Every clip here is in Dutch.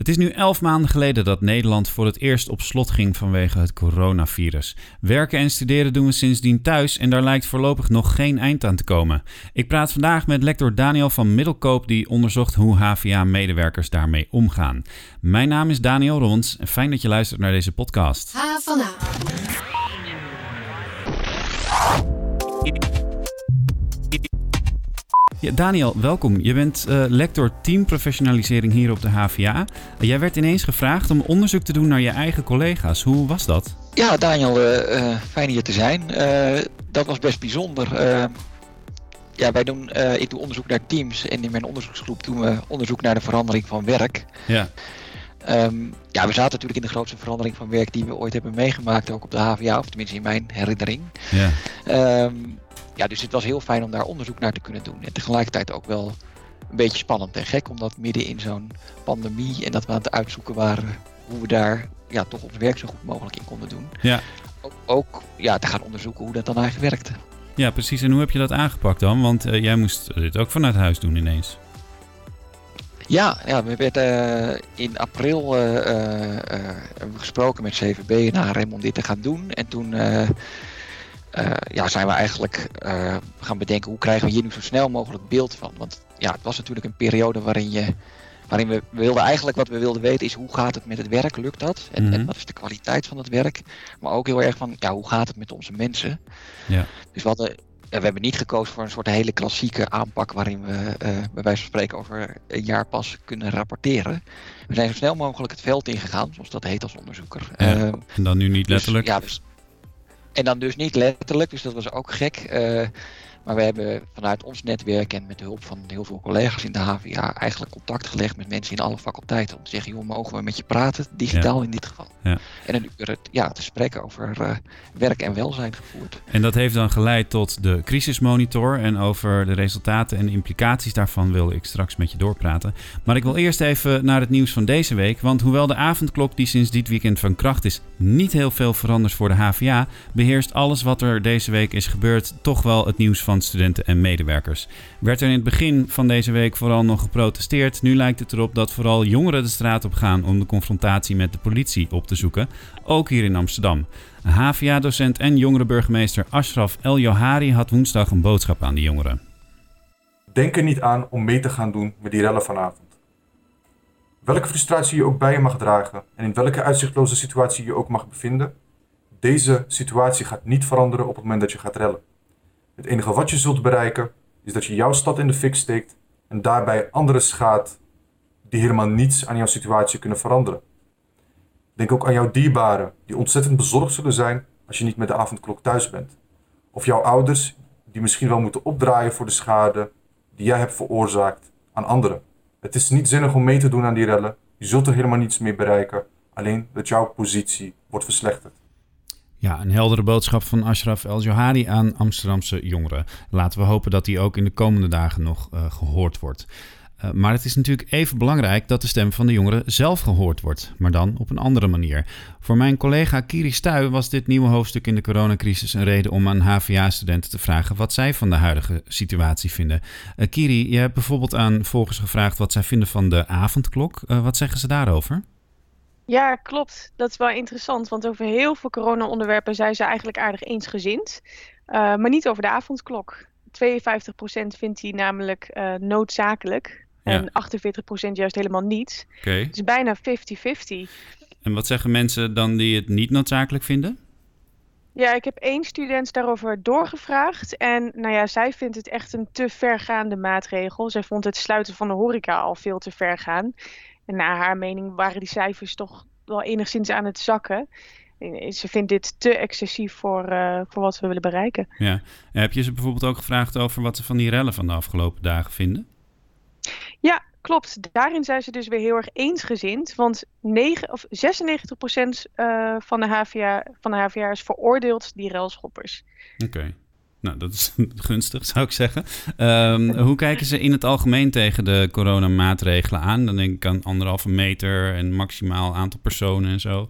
Het is nu elf maanden geleden dat Nederland voor het eerst op slot ging vanwege het coronavirus. Werken en studeren doen we sindsdien thuis en daar lijkt voorlopig nog geen eind aan te komen. Ik praat vandaag met lector Daniel van Middelkoop, die onderzocht hoe HVA-medewerkers daarmee omgaan. Mijn naam is Daniel Rons en fijn dat je luistert naar deze podcast. Ja, Daniel, welkom. Je bent uh, lector teamprofessionalisering hier op de HVA. jij werd ineens gevraagd om onderzoek te doen naar je eigen collega's. Hoe was dat? Ja, Daniel, uh, uh, fijn hier te zijn. dat was best bijzonder. ja, wij doen, ik doe onderzoek naar teams en in mijn onderzoeksgroep doen we onderzoek naar de verandering van werk. Ja. Um, ja, we zaten natuurlijk in de grootste verandering van werk die we ooit hebben meegemaakt, ook op de HVA, of tenminste in mijn herinnering. Ja. Um, ja, dus het was heel fijn om daar onderzoek naar te kunnen doen. En tegelijkertijd ook wel een beetje spannend en gek, omdat midden in zo'n pandemie en dat we aan het uitzoeken waren hoe we daar ja, toch ons werk zo goed mogelijk in konden doen. Ja. Ook, ook ja, te gaan onderzoeken hoe dat dan eigenlijk werkte. Ja, precies. En hoe heb je dat aangepakt dan? Want uh, jij moest dit ook vanuit huis doen ineens. Ja, ja we werden uh, in april uh, gesproken met CVB naar hem om dit te gaan doen. En toen uh, ja, zijn we eigenlijk uh, gaan bedenken hoe krijgen we hier nu zo snel mogelijk beeld van. Want ja, het was natuurlijk een periode waarin je. Waarin we, we wilden eigenlijk wat we wilden weten is hoe gaat het met het werk, lukt dat? En, Mhm. en wat is de kwaliteit van het werk? Maar ook heel erg van ja, hoe gaat het met onze mensen? Ja. Dus we, hadden, we hebben niet gekozen voor een soort hele klassieke aanpak waarin we uh, bij wijze van spreken over een jaar pas kunnen rapporteren. We zijn zo snel mogelijk het veld ingegaan, zoals dat heet als onderzoeker. Ja, Ehm, en dan nu niet dus, letterlijk. ja, dus- en dan dus niet letterlijk, dus dat was ook gek. Maar we hebben vanuit ons netwerk en met de hulp van heel veel collega's in de HVA eigenlijk contact gelegd met mensen in alle faculteiten. Om te zeggen, joh, mogen we met je praten? Digitaal Ja. in dit geval. Ja. En een uur het, ja, te spreken over uh, werk en welzijn gevoerd. En dat heeft dan geleid tot de crisismonitor. En over de resultaten en de implicaties daarvan wil ik straks met je doorpraten. Maar ik wil eerst even naar het nieuws van deze week. Want hoewel de avondklok die sinds dit weekend van kracht is niet heel veel verandert voor de HVA, beheerst alles wat er deze week is gebeurd toch wel het nieuws van studenten en medewerkers. Werd er in het begin van deze week vooral nog geprotesteerd. Nu lijkt het erop dat vooral jongeren de straat op gaan om de confrontatie met de politie op te zoeken. Ook hier in Amsterdam. HVA-docent en jongerenburgemeester Ashraf El Johari had woensdag een boodschap aan de jongeren. Denk er niet aan om mee te gaan doen met die rellen vanavond. Welke frustratie je ook bij je mag dragen en in welke uitzichtloze situatie je ook mag bevinden, deze situatie gaat niet veranderen op het moment dat je gaat rellen. Het enige wat je zult bereiken is dat je jouw stad in de fik steekt en daarbij anderen schaadt die helemaal niets aan jouw situatie kunnen veranderen. Denk ook aan jouw dierbaren die ontzettend bezorgd zullen zijn als je niet met de avondklok thuis bent. Of jouw ouders die misschien wel moeten opdraaien voor de schade die jij hebt veroorzaakt aan anderen. Het is niet zinnig om mee te doen aan die rellen. Je zult er helemaal niets mee bereiken. Alleen dat jouw positie wordt verslechterd. Ja, een heldere boodschap van Ashraf El Johari aan Amsterdamse jongeren. Laten we hopen dat die ook in de komende dagen nog uh, gehoord wordt. Uh, maar het is natuurlijk even belangrijk dat de stem van de jongeren zelf gehoord wordt, maar dan op een andere manier. Voor mijn collega Kiri Stuy was dit nieuwe hoofdstuk in de coronacrisis een reden om aan HVA-studenten te vragen wat zij van de huidige situatie vinden. Uh, Kiri, je hebt bijvoorbeeld aan volgers gevraagd wat zij vinden van de avondklok. wat zeggen ze daarover? Ja, klopt. Dat is wel interessant, want over heel veel corona-onderwerpen zijn ze eigenlijk aardig eensgezind, uh, maar niet over de avondklok. 52% vindt hij namelijk uh, noodzakelijk Ja. en 48% juist helemaal niet. Oké. Dus bijna 50-50. En wat zeggen mensen dan die het niet noodzakelijk vinden? Ja, ik heb één student daarover doorgevraagd. En nou ja, zij vindt het echt een te vergaande maatregel. Zij vond het sluiten van de horeca al veel te ver gaan. En naar haar mening waren die cijfers toch wel enigszins aan het zakken. En Ze vindt dit te excessief voor, uh, voor wat we willen bereiken. Ja. En heb je ze bijvoorbeeld ook gevraagd over wat ze van die rellen van de afgelopen dagen vinden? Ja, klopt. Daarin zijn ze dus weer heel erg eensgezind. Want 9, of 96% uh, van, de HVA, van de HVA is veroordeeld, die relschoppers. Oké. Okay. Nou, dat is gunstig, zou ik zeggen. Um, hoe kijken ze in het algemeen tegen de coronamaatregelen aan? Dan denk ik aan anderhalve meter en maximaal aantal personen en zo.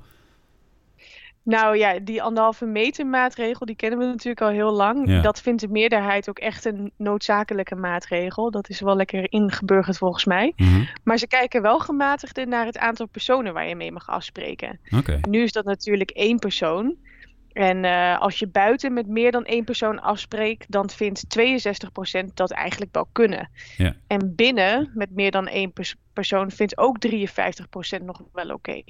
Nou ja, die anderhalve meter maatregel, die kennen we natuurlijk al heel lang. Ja. Dat vindt de meerderheid ook echt een noodzakelijke maatregel. Dat is wel lekker ingeburgerd volgens mij. Mhm. Maar ze kijken wel gematigder naar het aantal personen waar je mee mag afspreken. Nu is dat natuurlijk één persoon. En eh, als je buiten met meer dan één persoon afspreekt, dan vindt 62% dat eigenlijk wel kunnen. Ja. En binnen met meer dan één pers- persoon vindt ook 53% nog wel oké.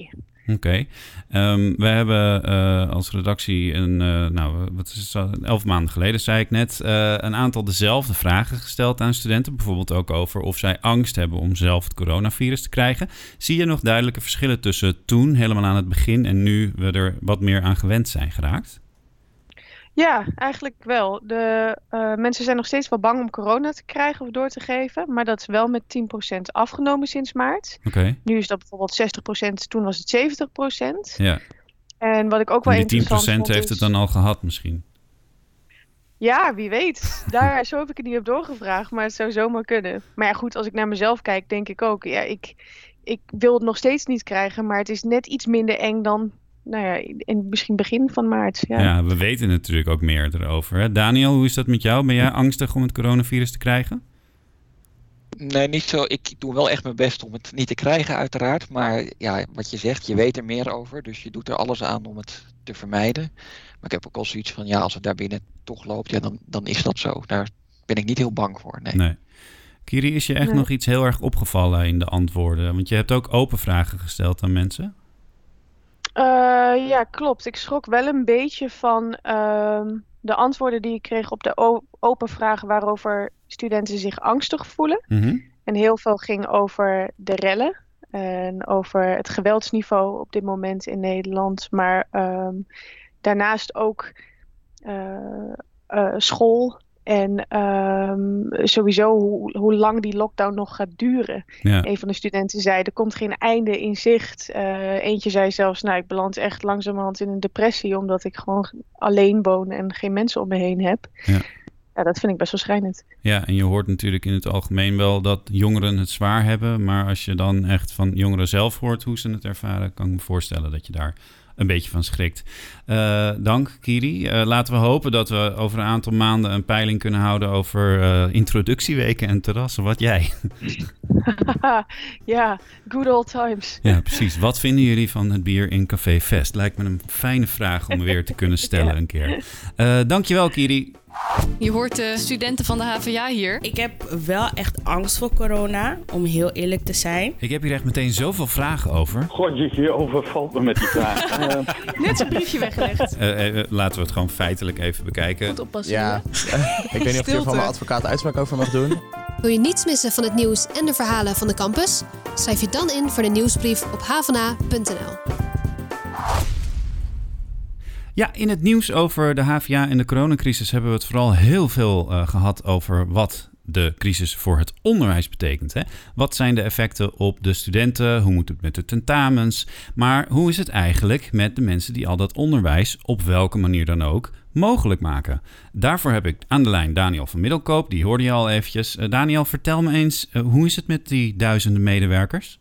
Oké. Ehm, we hebben eh, als redactie een, eh, nou, wat is het, elf maanden geleden, zei ik net, eh, een aantal dezelfde vragen gesteld aan studenten. Bijvoorbeeld ook over of zij angst hebben om zelf het coronavirus te krijgen. Zie je nog duidelijke verschillen tussen toen, helemaal aan het begin, en nu we er wat meer aan gewend zijn geraakt? Ja, eigenlijk wel. De eh, mensen zijn nog steeds wel bang om corona te krijgen of door te geven. Maar dat is wel met 10% afgenomen sinds maart. Oké. Nu is dat bijvoorbeeld 60%, toen was het 70%. Ja. En wat ik ook wel En die 10% interessant vond heeft het dan al gehad misschien. Ja, wie weet. Daar, zo heb ik het niet op doorgevraagd, maar het zou zomaar kunnen. Maar ja, goed, als ik naar mezelf kijk, denk ik ook, ja, ik, ik wil het nog steeds niet krijgen, maar het is net iets minder eng dan, nou ja, in misschien begin van maart. Ja. Ja. we weten natuurlijk ook meer erover. Hè? Daniel, hoe is dat met jou? Ben jij angstig om het coronavirus te krijgen? Nee, niet zo. Ik doe wel echt mijn best om het niet te krijgen, uiteraard. Maar ja, wat je zegt, je weet er meer over. Dus je doet er alles aan om het te vermijden. Maar ik heb ook al zoiets van, ja, als het daar binnen toch loopt, ja, dan, dan is dat zo. Daar ben ik niet heel bang voor. Nee. Nee. Kiri, is je echt Nee. nog iets heel erg opgevallen in de antwoorden? Want je hebt ook open vragen gesteld aan mensen. Eh, ja, klopt. Ik schrok wel een beetje van ehm, de antwoorden die ik kreeg op de open vragen waarover studenten zich angstig voelen. Mhm. En heel veel ging over de rellen en over het geweldsniveau op dit moment in Nederland. Maar ehm, daarnaast ook eh, eh, school en ehm, sowieso hoe, hoe lang die lockdown nog gaat duren. Ja. Een van de studenten zei, er komt geen einde in zicht. Eh, eentje zei zelfs, nou ik beland echt langzamerhand in een depressie omdat ik gewoon alleen woon en geen mensen om me heen heb. Ja. Ja, dat vind ik best wel schrijnend. ja, en je hoort natuurlijk in het algemeen wel dat jongeren het zwaar hebben. Maar als je dan echt van jongeren zelf hoort hoe ze het ervaren, kan ik me voorstellen dat je daar een beetje van schrikt. Eh, dank, Kiri. Eh, laten we hopen dat we over een aantal maanden een peiling kunnen houden over eh, introductieweken en terrassen. Wat jij? ja, good old times. Ja, precies. Wat vinden jullie van het bier in Café Vest? Lijkt me een fijne vraag om weer te kunnen stellen Ja. een keer. Dankjewel, Kiri. Je hoort de studenten van de HVA hier. Ik heb wel echt angst voor corona, om heel eerlijk te zijn. Ik heb hier echt meteen zoveel vragen over. God, je, je overvalt me met die vraag. Eh, Net zo'n briefje weggelegd. Eh, eh, laten we het gewoon feitelijk even bekijken. Goed oppassen. Ja, ik weet niet of ik hier Stilte. van mijn advocaat uitspraak over mag doen. Wil je niets missen van het nieuws en de verhalen van de campus? Schrijf je dan in voor de nieuwsbrief op havana.nl. Ja, in het nieuws over de HVA en de coronacrisis hebben we het vooral heel veel eh, gehad over wat de crisis voor het onderwijs betekent. Hè? Wat zijn de effecten op de studenten? Hoe moet het met de tentamens? Maar hoe is het eigenlijk met de mensen die al dat onderwijs, op welke manier dan ook, mogelijk maken? Daarvoor heb ik aan de lijn Daniel van Middelkoop, die hoorde je al eventjes. Eh, Daniel, vertel me eens, eh, hoe is het met die duizenden medewerkers?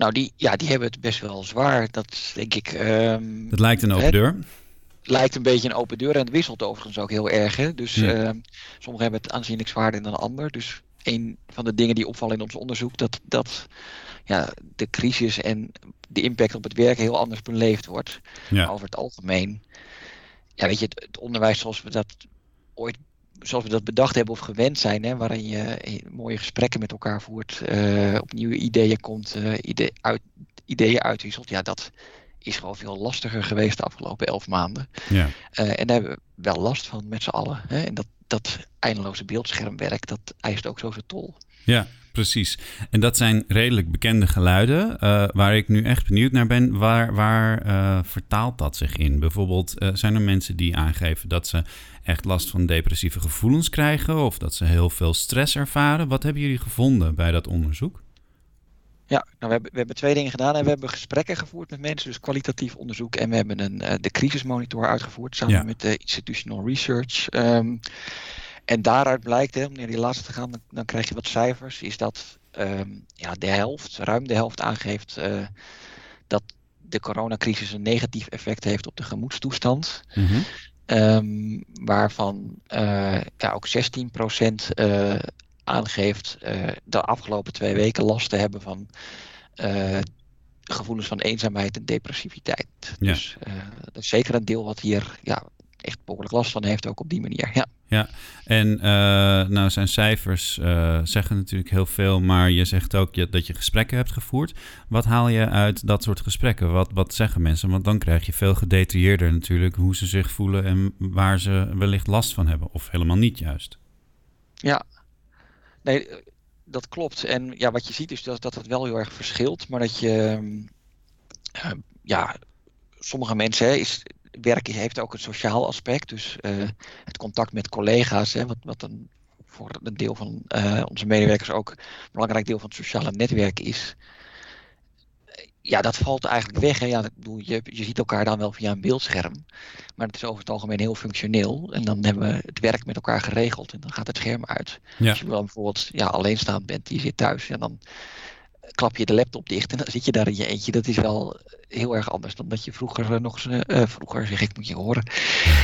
Nou, die, ja, die hebben het best wel zwaar. Dat denk ik. ehm, Het lijkt een open Hè? deur. lijkt een beetje een open deur en het wisselt overigens ook heel erg. Hè? Dus Ja. ehm, sommigen hebben het aanzienlijk zwaarder dan de ander. Dus een van de dingen die opvallen in ons onderzoek, dat, dat ja, de crisis en de impact op het werk heel anders beleefd wordt. Ja. Over het algemeen, ja, weet je, het, het onderwijs zoals we dat ooit zoals we dat bedacht hebben of gewend zijn, hè, waarin je eh, mooie gesprekken met elkaar voert, eh, op nieuwe ideeën komt, eh, ide- uit, ideeën uitwisselt, ja, dat is gewoon veel lastiger geweest de afgelopen elf maanden. Ja. En daar hebben we wel last van met z'n allen. Hè? En dat, dat eindeloze beeldschermwerk, dat eist ook zo zijn tol. Ja, precies. En dat zijn redelijk bekende geluiden. eh, waar ik nu echt benieuwd naar ben, waar, waar eh, vertaalt dat zich in? Bijvoorbeeld, eh, zijn er mensen die aangeven dat ze echt last van depressieve gevoelens krijgen of dat ze heel veel stress ervaren? Wat hebben jullie gevonden bij dat onderzoek? Ja, nou, we, hebben, we hebben twee dingen gedaan. En we hebben gesprekken gevoerd met mensen, dus kwalitatief onderzoek. En we hebben een, de crisismonitor uitgevoerd samen Ja. met de Institutional Research. Ehm, en daaruit blijkt, hè, om naar die laatste te gaan, dan, dan krijg je wat cijfers. Is dat ehm, ja, de helft, ruim de helft aangeeft eh, dat de coronacrisis een negatief effect heeft op de gemoedstoestand. Mhm. Ehm, waarvan eh, ja, ook 16% eh aangeeft de afgelopen twee weken last te hebben van gevoelens van eenzaamheid en depressiviteit. Ja. Dus dat is zeker een deel wat hier ja, echt behoorlijk last van heeft, ook op die manier. Ja. Ja, en eh, nou zijn cijfers eh, zeggen natuurlijk heel veel, maar je zegt ook je- dat je gesprekken hebt gevoerd. Wat haal je uit dat soort gesprekken? Wat, wat zeggen mensen? Want dan krijg je veel gedetailleerder natuurlijk hoe ze zich voelen en waar ze wellicht last van hebben. Of helemaal niet juist. Ja, nee, eh, dat klopt. En ja, wat je ziet is dat, dat het wel heel erg verschilt. Maar dat je, ehm, eh, ja, sommige mensen, hè, is, werk heeft ook een sociaal aspect. Dus eh, het contact met collega's, hè, wat, wat een, voor een deel van eh, onze medewerkers ook een belangrijk deel van het sociale netwerk is. Ja, dat valt eigenlijk weg. Hè. Ja, ik bedoel, je, je ziet elkaar dan wel via een beeldscherm. Maar het is over het algemeen heel functioneel. En dan hebben we het werk met elkaar geregeld. En dan gaat het scherm uit. Ja. Als je dan bijvoorbeeld ja, alleenstaand bent, je zit thuis. En dan klap je de laptop dicht en dan zit je daar in je eentje. Dat is wel heel erg anders dan dat je vroeger eh, nog eens... eh, eh, vroeger zeg ik, moet je horen.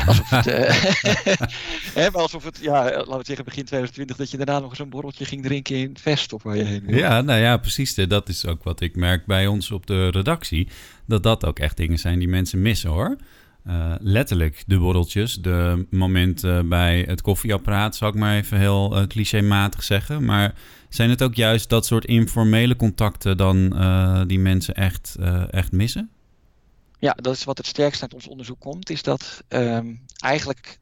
Alsof het... hè, maar alsof het, ja, laten we zeggen begin 2020... dat je daarna nog eens een borreltje ging drinken in het vest of waar je heen wil. Ja, nou ja, precies. Dat is ook wat ik merk bij ons op de redactie. Dat dat ook echt dingen zijn die mensen missen hoor. Eh, letterlijk de borreltjes, de momenten bij het koffieapparaat, zal ik maar even heel uh, clichématig zeggen. Maar zijn het ook juist dat soort informele contacten dan die mensen echt, echt missen? Ja, dat is wat het sterkst uit ons onderzoek komt, is dat um, eigenlijk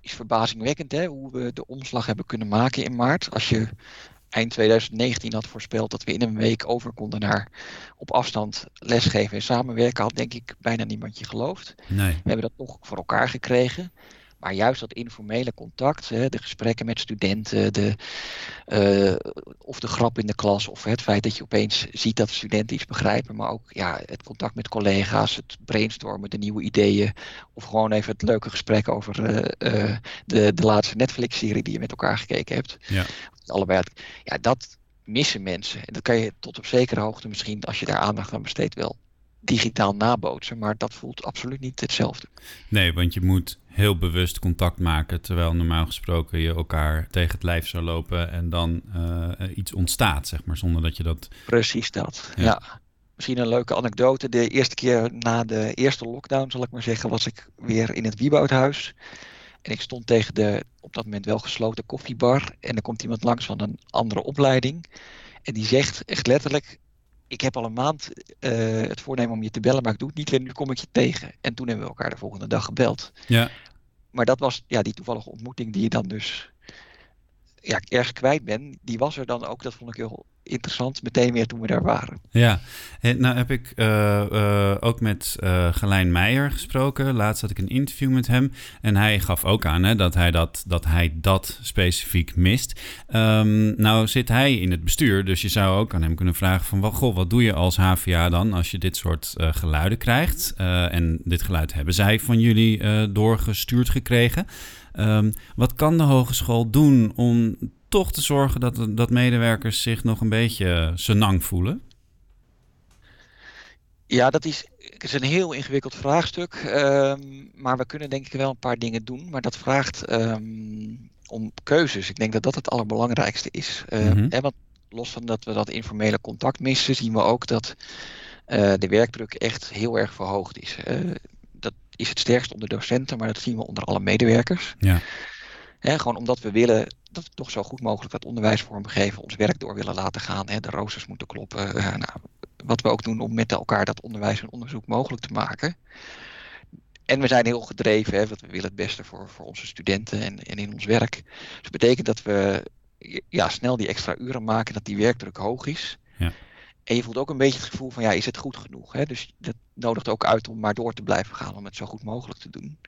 is verbazingwekkend hè, hoe we de omslag hebben kunnen maken in maart. Als je eind 2019 had voorspeld dat we in een week over konden naar op afstand lesgeven en samenwerken, had denk ik bijna niemand je geloofd. Nee. We hebben dat toch voor elkaar gekregen. Maar juist dat informele contact, hè, de gesprekken met studenten, de, uh, of de grap in de klas, of het feit dat je opeens ziet dat studenten iets begrijpen, maar ook ja, het contact met collega's, het brainstormen, de nieuwe ideeën, of gewoon even het leuke gesprek over uh, uh, de, de laatste Netflix-serie die je met elkaar gekeken hebt. Ja. Allebei, ja, dat missen mensen. En dat kan je tot op zekere hoogte misschien, als je daar aandacht aan besteedt, wel digitaal nabootsen, maar dat voelt absoluut niet hetzelfde. Nee, want je moet heel bewust contact maken, terwijl normaal gesproken je elkaar tegen het lijf zou lopen en dan uh, iets ontstaat, zeg maar, zonder dat je dat. Precies dat. Ja. ja. Misschien een leuke anekdote. De eerste keer na de eerste lockdown, zal ik maar zeggen, was ik weer in het Wieboudhuis. En ik stond tegen de op dat moment wel gesloten koffiebar. En er komt iemand langs van een andere opleiding. En die zegt echt letterlijk: ik heb al een maand uh, het voornemen om je te bellen, maar ik doe het niet en nu kom ik je tegen. En toen hebben we elkaar de volgende dag gebeld. Ja. Maar dat was ja, die toevallige ontmoeting die je dan dus ja, ergens kwijt bent. Die was er dan ook, dat vond ik heel interessant, meteen weer toen we daar waren. Ja, nou heb ik uh, uh, ook met uh, Gelijn Meijer gesproken. Laatst had ik een interview met hem. En hij gaf ook aan hè, dat, hij dat, dat hij dat specifiek mist. Um, nou zit hij in het bestuur, dus je zou ook aan hem kunnen vragen van... Goh, wat doe je als HVA dan als je dit soort geluiden krijgt? en dit geluid hebben zij van jullie doorgestuurd gekregen. Um, wat kan de hogeschool doen om toch te zorgen dat, dat medewerkers zich nog een beetje senang voelen? Ja, dat is, is een heel ingewikkeld vraagstuk. Um, maar we kunnen denk ik wel een paar dingen doen. Maar dat vraagt um, om keuzes. Ik denk dat dat het allerbelangrijkste is. Uh, hè, want los van dat we dat informele contact missen, zien we ook dat uh, de werkdruk echt heel erg verhoogd is. Uh, dat is het sterkst onder docenten, maar dat zien we onder alle medewerkers. Ja. Hè, gewoon omdat we willen dat we toch zo goed mogelijk dat onderwijs vormgeven, ons werk door willen laten gaan. Hè, de roosters moeten kloppen. Uh, nou, wat we ook doen om met elkaar dat onderwijs en onderzoek mogelijk te maken. En we zijn heel gedreven, hè, want we willen het beste voor, voor onze studenten en, en in ons werk. Dus dat betekent dat we ja, snel die extra uren maken, dat die werkdruk hoog is. Ja. En je voelt ook een beetje het gevoel van, ja, is het goed genoeg? Hè? Dus dat nodigt ook uit om maar door te blijven gaan, om het zo goed mogelijk te doen.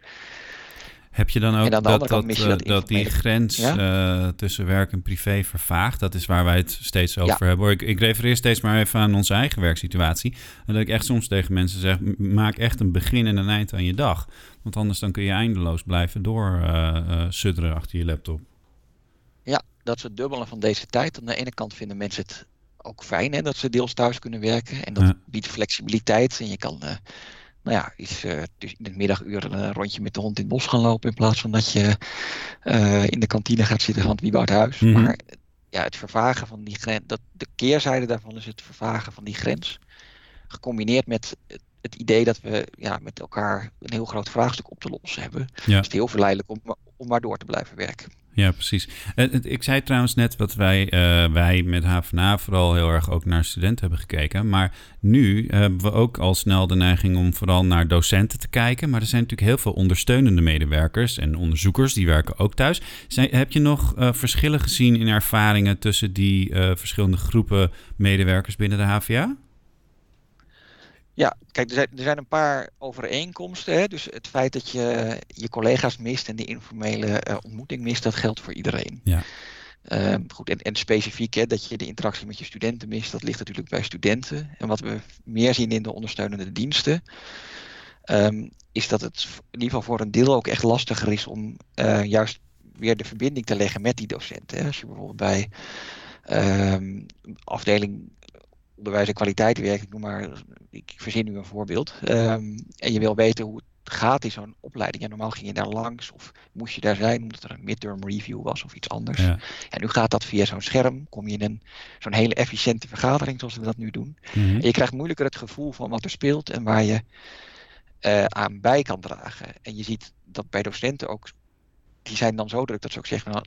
Heb je dan ook dan dat, dat, je dat, dat, die grens ja? uh, tussen werk en privé vervaagt? Dat is waar wij het steeds over ja. hebben. Ik, ik refereer steeds maar even aan onze eigen werksituatie. En dat ik echt soms tegen mensen zeg, maak echt een begin en een eind aan je dag. Want anders dan kun je eindeloos blijven door uh, uh, sudderen achter je laptop. Ja, dat is het dubbele van deze tijd. Aan de ene kant vinden mensen het ook fijn hè, dat ze deels thuis kunnen werken. En dat Ja. biedt flexibiliteit. En je kan eh, nou ja, eh, dus in het middaguur een rondje met de hond in het bos gaan lopen. In plaats van dat je eh, in de kantine gaat zitten van het Wieboud Huis. Mhm. Maar ja, het vervagen van die grens, dat, de keerzijde daarvan is het vervagen van die grens. Gecombineerd met het, idee dat we ja, met elkaar een heel groot vraagstuk op te lossen hebben. Ja. is het heel verleidelijk om, om maar door te blijven werken. Ja, precies. Eh, Ik zei trouwens net wat wij, eh, wij met HVA vooral heel erg ook naar studenten hebben gekeken. Maar nu hebben we ook al snel de neiging om vooral naar docenten te kijken. Maar er zijn natuurlijk heel veel ondersteunende medewerkers en onderzoekers die werken ook thuis. Zijn, heb je nog eh, verschillen gezien in ervaringen tussen die verschillende groepen medewerkers binnen de HVA? Ja, kijk, er zijn, er zijn een paar overeenkomsten. Hè? Dus het feit dat je je collega's mist en de informele eh, ontmoeting mist, dat geldt voor iedereen. Ja. Ehm, goed, en, en specifiek hè, dat je de interactie met je studenten mist, dat ligt natuurlijk bij studenten. En wat we meer zien in de ondersteunende diensten, ehm, is dat het in ieder geval voor een deel ook echt lastiger is om eh, juist weer de verbinding te leggen met die docenten. Hè. Als je bijvoorbeeld bij ehm, afdeling onderwijs en kwaliteit werkt, ik noem maar, ik verzin nu een voorbeeld, ehm, en je wil weten hoe het gaat in zo'n opleiding. Ja, normaal ging je daar langs of moest je daar zijn omdat er een midterm review was of iets anders. Ja. En nu gaat dat via zo'n scherm, kom je in een, zo'n hele efficiënte vergadering zoals we dat nu doen. Mhm. En je krijgt moeilijker het gevoel van wat er speelt en waar je eh, aan bij kan dragen. En je ziet dat bij docenten ook, die zijn dan zo druk dat ze ook zeggen, nou,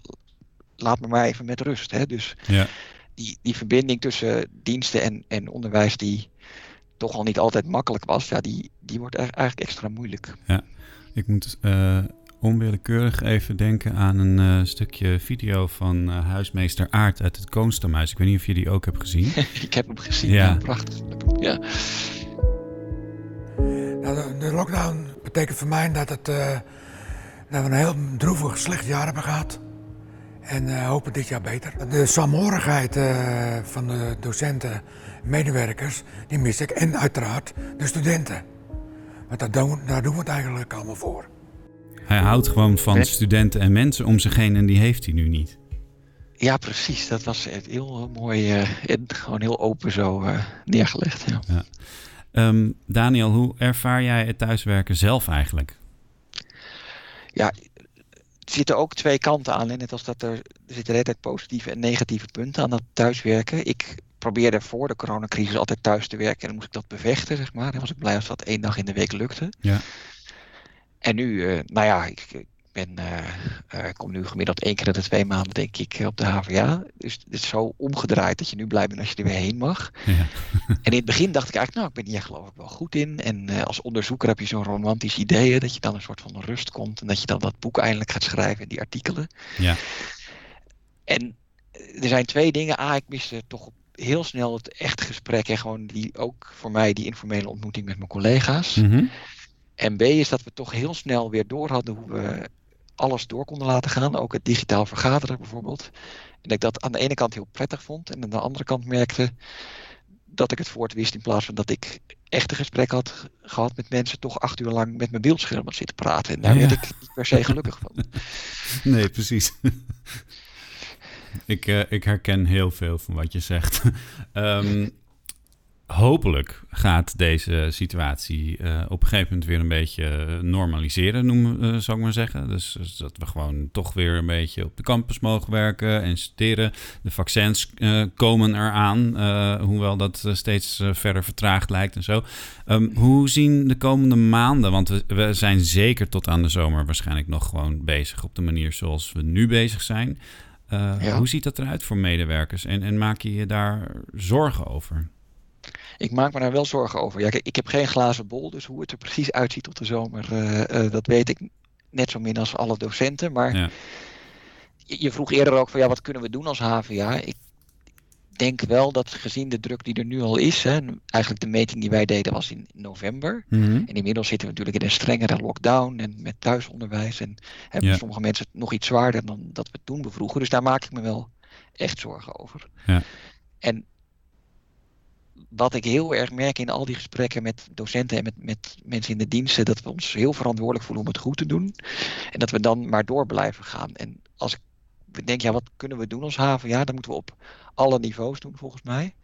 laat me maar even met rust. Hè? Dus Ja. Die, die verbinding tussen diensten en, en onderwijs die toch al niet altijd makkelijk was, ja, die, die wordt eigenlijk eigenlijk extra moeilijk. Ik moet eh, onwillekeurig even denken aan een eh, stukje video van eh, huismeester Aart uit het Koonstamhuis. Ik weet niet of je die ook hebt gezien. Ik heb hem gezien, Ja. ja. prachtig. Ja. Nou, de, de lockdown betekent voor mij dat, het, eh, dat we een heel droevig slecht jaar hebben gehad. En eh, hopen dit jaar beter. De saamhorigheid eh, van de docenten, medewerkers, die mis ik. En uiteraard de studenten. Want daar doen, we- daar doen we het eigenlijk allemaal voor. Hij houdt gewoon van Nee. studenten en mensen om zich heen en die heeft hij nu niet. ja, precies. Dat was echt heel mooi eh, en gewoon heel open zo eh, neergelegd. Ja. Ehm, Daniel, hoe ervaar jij het thuiswerken zelf eigenlijk? ja, zitten ook twee kanten aan. Hè? Net als dat er, er zitten de hele tijd positieve en negatieve punten aan dat thuiswerken. Ik probeerde voor de coronacrisis altijd thuis te werken en dan moest ik dat bevechten, zeg maar. Dan was ik blij als dat één dag in de week lukte. Ja. En nu, eh, nou ja, ik, ik ben, ik kom nu gemiddeld één keer in de twee maanden, denk ik, op de HVA. Dus het is zo omgedraaid dat je nu blij bent als je er weer heen mag. Ja. En in het begin dacht ik eigenlijk, nou, ik ben hier geloof ik wel goed in. En eh, als onderzoeker heb je zo'n romantisch idee, dat je dan een soort van rust komt. En dat je dan dat boek eindelijk gaat schrijven en die artikelen. Ja. En er zijn twee dingen. A, ik miste toch heel snel het echte gesprek en gewoon die, ook voor mij die informele ontmoeting met mijn collega's. Mhm. En B is dat we toch heel snel weer door hadden hoe we alles door konden laten gaan. Ook het digitaal vergaderen bijvoorbeeld. En dat ik dat aan de ene kant heel prettig vond. En aan de andere kant merkte dat ik het voort wist in plaats van dat ik echt een gesprek had gehad met mensen. Toch acht uur lang met mijn beeldscherm had zitten praten. En daar Ja. werd ik niet per se gelukkig van. Nee, precies. ik, eh, ik herken heel veel van wat je zegt. Ehm, hopelijk gaat deze situatie eh, op een gegeven moment weer een beetje normaliseren, noem, eh, zou ik maar zeggen. Dus, dus dat we gewoon toch weer een beetje op de campus mogen werken en studeren. De vaccins eh, komen eraan, hoewel dat steeds verder vertraagd lijkt en zo. Ehm, hoe zien de komende maanden, want we, we zijn zeker tot aan de zomer waarschijnlijk nog gewoon bezig op de manier zoals we nu bezig zijn. Ja. Hoe ziet dat eruit voor medewerkers en, en maak je je daar zorgen over? Ik maak me daar wel zorgen over. Ja, kijk, ik heb geen glazen bol, dus hoe het er precies uitziet op de zomer, eh, eh, dat weet ik net zo min als alle docenten. Maar Ja. je, je vroeg eerder ook van ja, wat kunnen we doen als HVA? Ik denk wel dat gezien de druk die er nu al is, hè, en eigenlijk de meting die wij deden was in november. Mhm. En inmiddels zitten we natuurlijk in een strengere lockdown en met thuisonderwijs. En hebben Ja. sommige mensen het nog iets zwaarder dan dat we toen bevroegen. Dus daar maak ik me wel echt zorgen over. Ja. En wat ik heel erg merk in al die gesprekken met docenten en met, met mensen in de diensten, dat we ons heel verantwoordelijk voelen om het goed te doen. En dat we dan maar door blijven gaan. En als ik denk, ja, wat kunnen we doen als haven? Ja, dat moeten we op alle niveaus doen, volgens mij.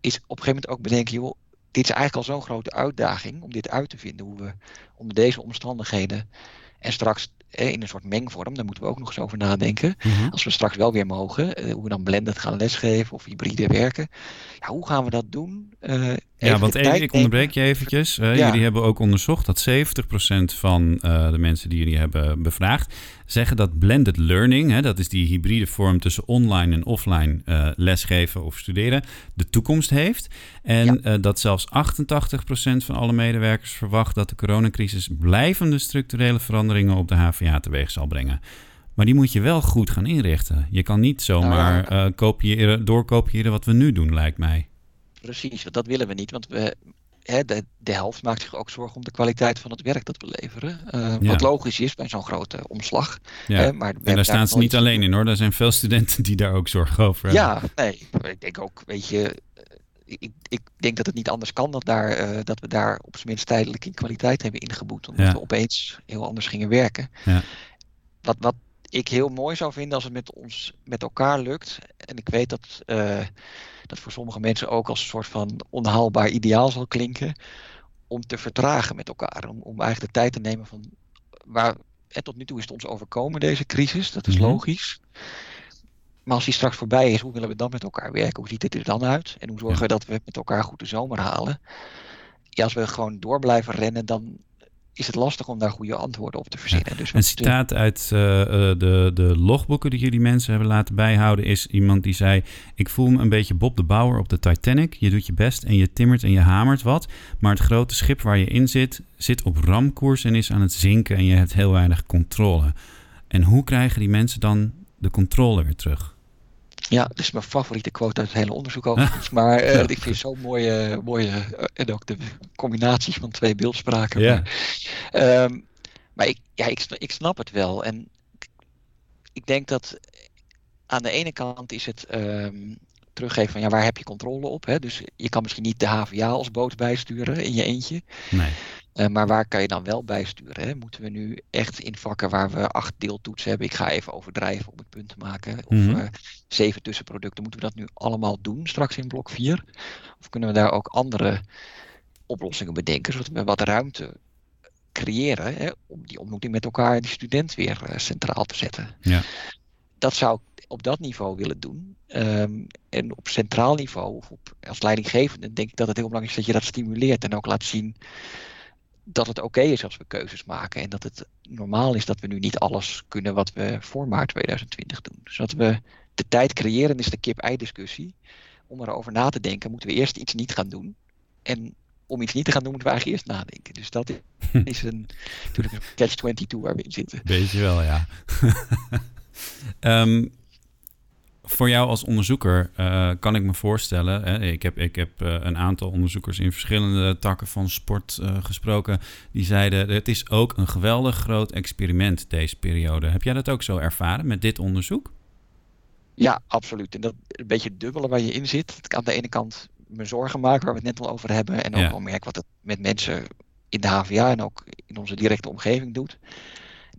Is op een gegeven moment ook bedenken, joh, dit is eigenlijk al zo'n grote uitdaging om dit uit te vinden. Hoe we onder deze omstandigheden en straks in een soort mengvorm, daar moeten we ook nog eens over nadenken. Mhm. Als we straks wel weer mogen, eh, hoe we dan blended gaan lesgeven of hybride werken. Ja, hoe gaan we dat doen? Ja, want even, ik onderbreek je eventjes. Eh, Ja. Jullie hebben ook onderzocht dat 70% van eh, de mensen die jullie hebben bevraagd... zeggen dat blended learning, hè, dat is die hybride vorm tussen online en offline eh, lesgeven of studeren... de toekomst heeft. En dat zelfs 88% van alle medewerkers verwacht... dat de coronacrisis blijvende structurele veranderingen op de HVA teweeg zal brengen. Maar die moet je wel goed gaan inrichten. Je kan niet zomaar eh, kopiëren, doorkopiëren wat we nu doen, lijkt mij. Precies, want dat willen we niet. Want we, hè, de, de helft maakt zich ook zorgen om de kwaliteit van het werk dat we leveren. Eh, Ja. Wat logisch is bij zo'n grote omslag. Ja. Hè, maar en daar staan ze niet alleen in hoor. Er zijn veel studenten die daar ook zorgen over hebben. Ja, nee. Ik denk ook, weet je, eh, ik, ik denk dat het niet anders kan dat, daar, eh, dat we daar op zijn minst tijdelijk in kwaliteit hebben ingeboet. Omdat Ja. we opeens heel anders gingen werken. Ja. Wat, wat ik heel mooi zou vinden als het met ons met elkaar lukt. En ik weet dat eh, dat voor sommige mensen ook als een soort van onhaalbaar ideaal zal klinken. Om te vertragen met elkaar. Om, om eigenlijk de tijd te nemen van waar. En tot nu toe is het ons overkomen, deze crisis. Dat is Mhm. logisch. Maar als die straks voorbij is, hoe willen we dan met elkaar werken? Hoe ziet dit er dan uit? En hoe zorgen we dat we met elkaar goed de zomer halen? Ja, als we gewoon door blijven rennen, dan is het lastig om daar goede antwoorden op te verzinnen. Dus Een moeten- citaat uit eh, eh, de, de logboeken die jullie mensen hebben laten bijhouden is iemand die zei: Ik voel me een beetje Bob de Bouwer op de Titanic. Je doet je best en je timmert en je hamert wat. Maar het grote schip waar je in zit, zit op ramkoers en is aan het zinken en je hebt heel weinig controle. En hoe krijgen die mensen dan de controle weer terug? Ja, dat is mijn favoriete quote uit het hele onderzoek overigens. Maar eh, ik vind het zo'n mooie, mooie eh, en ook de combinaties van twee beeldspraken. Ja. Maar, ehm, maar ik, ja, ik, sn- ik snap het wel. En ik- ik denk dat aan de ene kant is het ehm, teruggeven van ja, waar heb je controle op? Hè? Dus je kan misschien niet de HVA als boot bijsturen in je eentje. Nee. Eh, maar waar kan je dan wel bijsturen? Hè? Moeten we nu echt in vakken waar we acht deeltoetsen hebben, ik ga even overdrijven om het punt te maken, of Mhm. eh, zeven tussenproducten, moeten we dat nu allemaal doen straks in blok 4? Of kunnen we daar ook andere oplossingen bedenken, zodat we wat ruimte creëren hè, om die ontmoeting met elkaar en die student weer eh, centraal te zetten? Ja. Dat zou ik op dat niveau willen doen. Ehm, en op centraal niveau, of op, als leidinggevende, denk ik dat het heel belangrijk is dat je dat stimuleert en ook laat zien dat het oké is als we keuzes maken. En dat het normaal is dat we nu niet alles kunnen wat we voor maart 2020 doen. Zodat we de tijd creëren, is de kip-ei discussie. Om erover na te denken, moeten we eerst iets niet gaan doen. En om iets niet te gaan doen, moeten we eigenlijk eerst nadenken. Dus dat is een, natuurlijk een catch-22 waar we in zitten. Beetje wel, ja. Ehm, voor jou als onderzoeker eh, kan ik me voorstellen. Hè, ik heb, ik heb eh, een aantal onderzoekers in verschillende takken van sport eh, gesproken. Die zeiden: Het is ook een geweldig groot experiment deze periode. Heb jij dat ook zo ervaren met dit onderzoek? Ja, absoluut. En dat een beetje het dubbele waar je in zit. Dat ik aan de ene kant me zorgen maak, waar we het net al over hebben. En ook Ja. wel merk wat het met mensen in de HVA en ook in onze directe omgeving doet.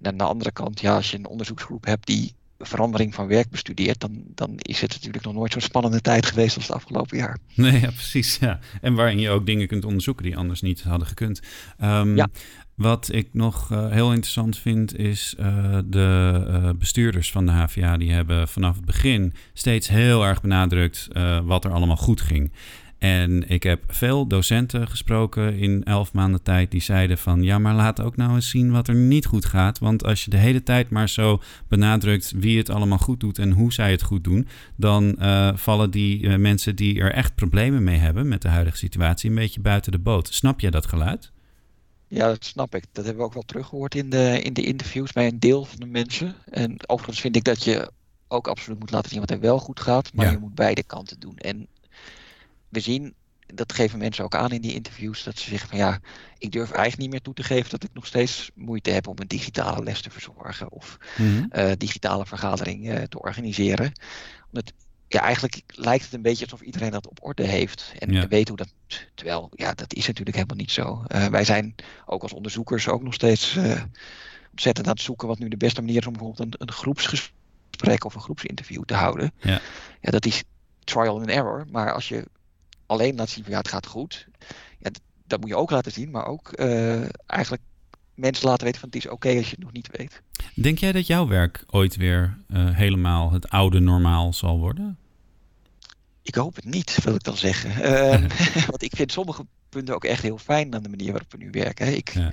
En aan de andere kant, ja, als je een onderzoeksgroep hebt die verandering van werk bestudeert, dan, dan is het natuurlijk nog nooit zo'n spannende tijd geweest als het afgelopen jaar. Nee, ja, precies. Ja. En waarin je ook dingen kunt onderzoeken die anders niet hadden gekund. Ehm, Ja. Wat ik nog eh, heel interessant vind, is eh, de eh, bestuurders van de HVA. Die hebben vanaf het begin steeds heel erg benadrukt wat er allemaal goed ging. En ik heb veel docenten gesproken in elf maanden tijd die zeiden van ja, maar laat ook nou eens zien wat er niet goed gaat. Want als je de hele tijd maar zo benadrukt wie het allemaal goed doet en hoe zij het goed doen, dan eh, vallen die eh, mensen die er echt problemen mee hebben met de huidige situatie een beetje buiten de boot. Snap jij dat geluid? Ja, dat snap ik. Dat hebben we ook wel teruggehoord in de, in de interviews bij een deel van de mensen. En overigens vind ik dat je ook absoluut moet laten zien wat er wel goed gaat, maar Ja. je moet beide kanten doen. En we zien, dat geven mensen ook aan in die interviews, dat ze zeggen van ja, ik durf eigenlijk niet meer toe te geven dat ik nog steeds moeite heb om een digitale les te verzorgen of Mhm. eh, digitale vergadering eh, te organiseren. Omdat ja, eigenlijk lijkt het een beetje alsof iedereen dat op orde heeft en Ja. weet hoe dat. Terwijl, ja, dat is natuurlijk helemaal niet zo. Eh, wij zijn ook als onderzoekers ook nog steeds ontzettend aan het zoeken wat nu de beste manier is om bijvoorbeeld een, een groepsgesprek gesprek of een groepsinterview te houden. Ja. Ja, dat is trial and error. Maar als je alleen laat zien van ja, het gaat goed. Ja, dat moet je ook laten zien. Maar ook eh, eigenlijk mensen laten weten van het is oké als je het nog niet weet. Denk jij dat jouw werk ooit weer eh, helemaal het oude normaal zal worden? Ik hoop het niet, wil ik dan zeggen. Ehm, want ik vind sommige punten ook echt heel fijn aan de manier waarop we nu werken. Ik Ja.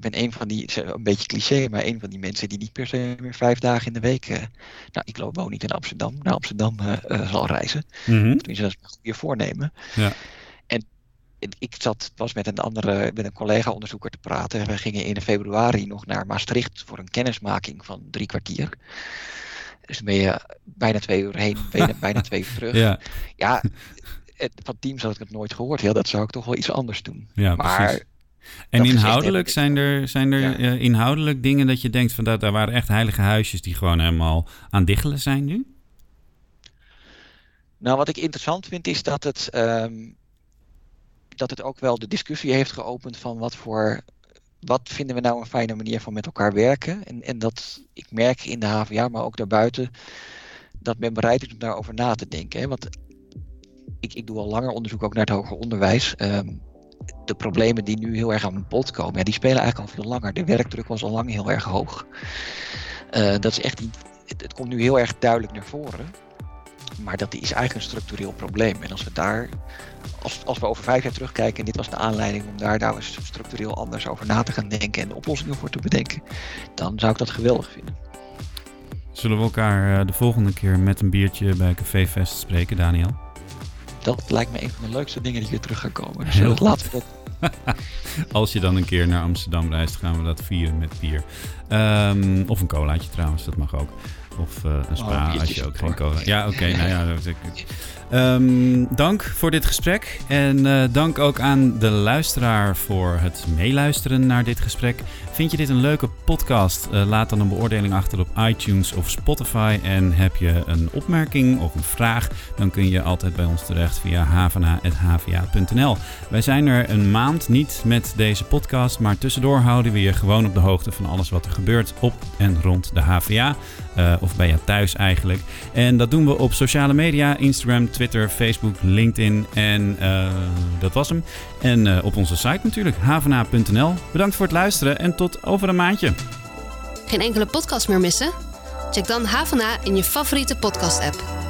Ben een van die, een beetje cliché, maar een van die mensen die niet per se meer vijf dagen in de week. eh, nou, ik loop woon niet in Amsterdam, naar Amsterdam eh, eh, zal reizen. Mhm. Tenminste, dat is mijn goede voornemen. Ja. En ik- ik zat, was met een andere, met een collega-onderzoeker te praten. We gingen in februari nog naar Maastricht voor een kennismaking van drie kwartier. Dus dan ben je bijna twee uur heen, bijna, bijna twee uur terug. Ja, Ja, het, van teams had ik het nooit gehoord. Ja, dat zou ik toch wel iets anders doen. ja maar precies. En inhoudelijk zijn er, zijn er Ja. eh, inhoudelijk dingen dat je denkt van dat daar waren echt heilige huisjes die gewoon helemaal aan diggelen zijn nu? Nou, wat ik interessant vind is dat het, ehm, dat het ook wel de discussie heeft geopend van wat voor. Wat vinden we nou een fijne manier van met elkaar werken? En, en dat ik merk in de HVA, maar ook daarbuiten, dat men bereid is om daarover na te denken. Hè? Want ik, ik doe al langer onderzoek ook naar het hoger onderwijs. Ehm, de problemen die nu heel erg aan bod komen, ja, die spelen eigenlijk al veel langer. De werkdruk was al lang heel erg hoog. Eh, dat is echt het, het komt nu heel erg duidelijk naar voren. Maar dat is eigenlijk een structureel probleem. En als we daar, als, als we over vijf jaar terugkijken, en dit was de aanleiding om daar nou eens structureel anders over na te gaan denken en oplossingen voor te bedenken, dan zou ik dat geweldig vinden. Zullen we elkaar eh, de volgende keer met een biertje bij Café Fest spreken, Daniel? Dat lijkt me een van de leukste dingen die weer terug gaan komen. Dus Heel laten we dat Als je dan een keer naar Amsterdam reist, gaan we dat vieren met bier. Ehm, of een colaatje trouwens, dat mag ook. Of eh, een spa als je ook geen cola... Ja, oké. nou ja, Ehm, dank voor dit gesprek. En eh, dank ook aan de luisteraar voor het meeluisteren naar dit gesprek. Vind je dit een leuke podcast? Eh, laat dan een beoordeling achter op iTunes of Spotify. En heb je een opmerking of een vraag, dan kun je altijd bij ons terecht via havana.hva.nl. Wij zijn er een maand niet met deze podcast, maar tussendoor houden we je gewoon op de hoogte van alles wat er gebeurt op en rond de HVA. eh, of bij je thuis eigenlijk. En dat doen we op sociale media: Instagram, Twitter, Facebook, LinkedIn. En eh, dat was hem. En eh, op onze site natuurlijk, havana.nl. Bedankt voor het luisteren en tot over een maandje. Geen enkele podcast meer missen? Check dan Havana in je favoriete podcast-app.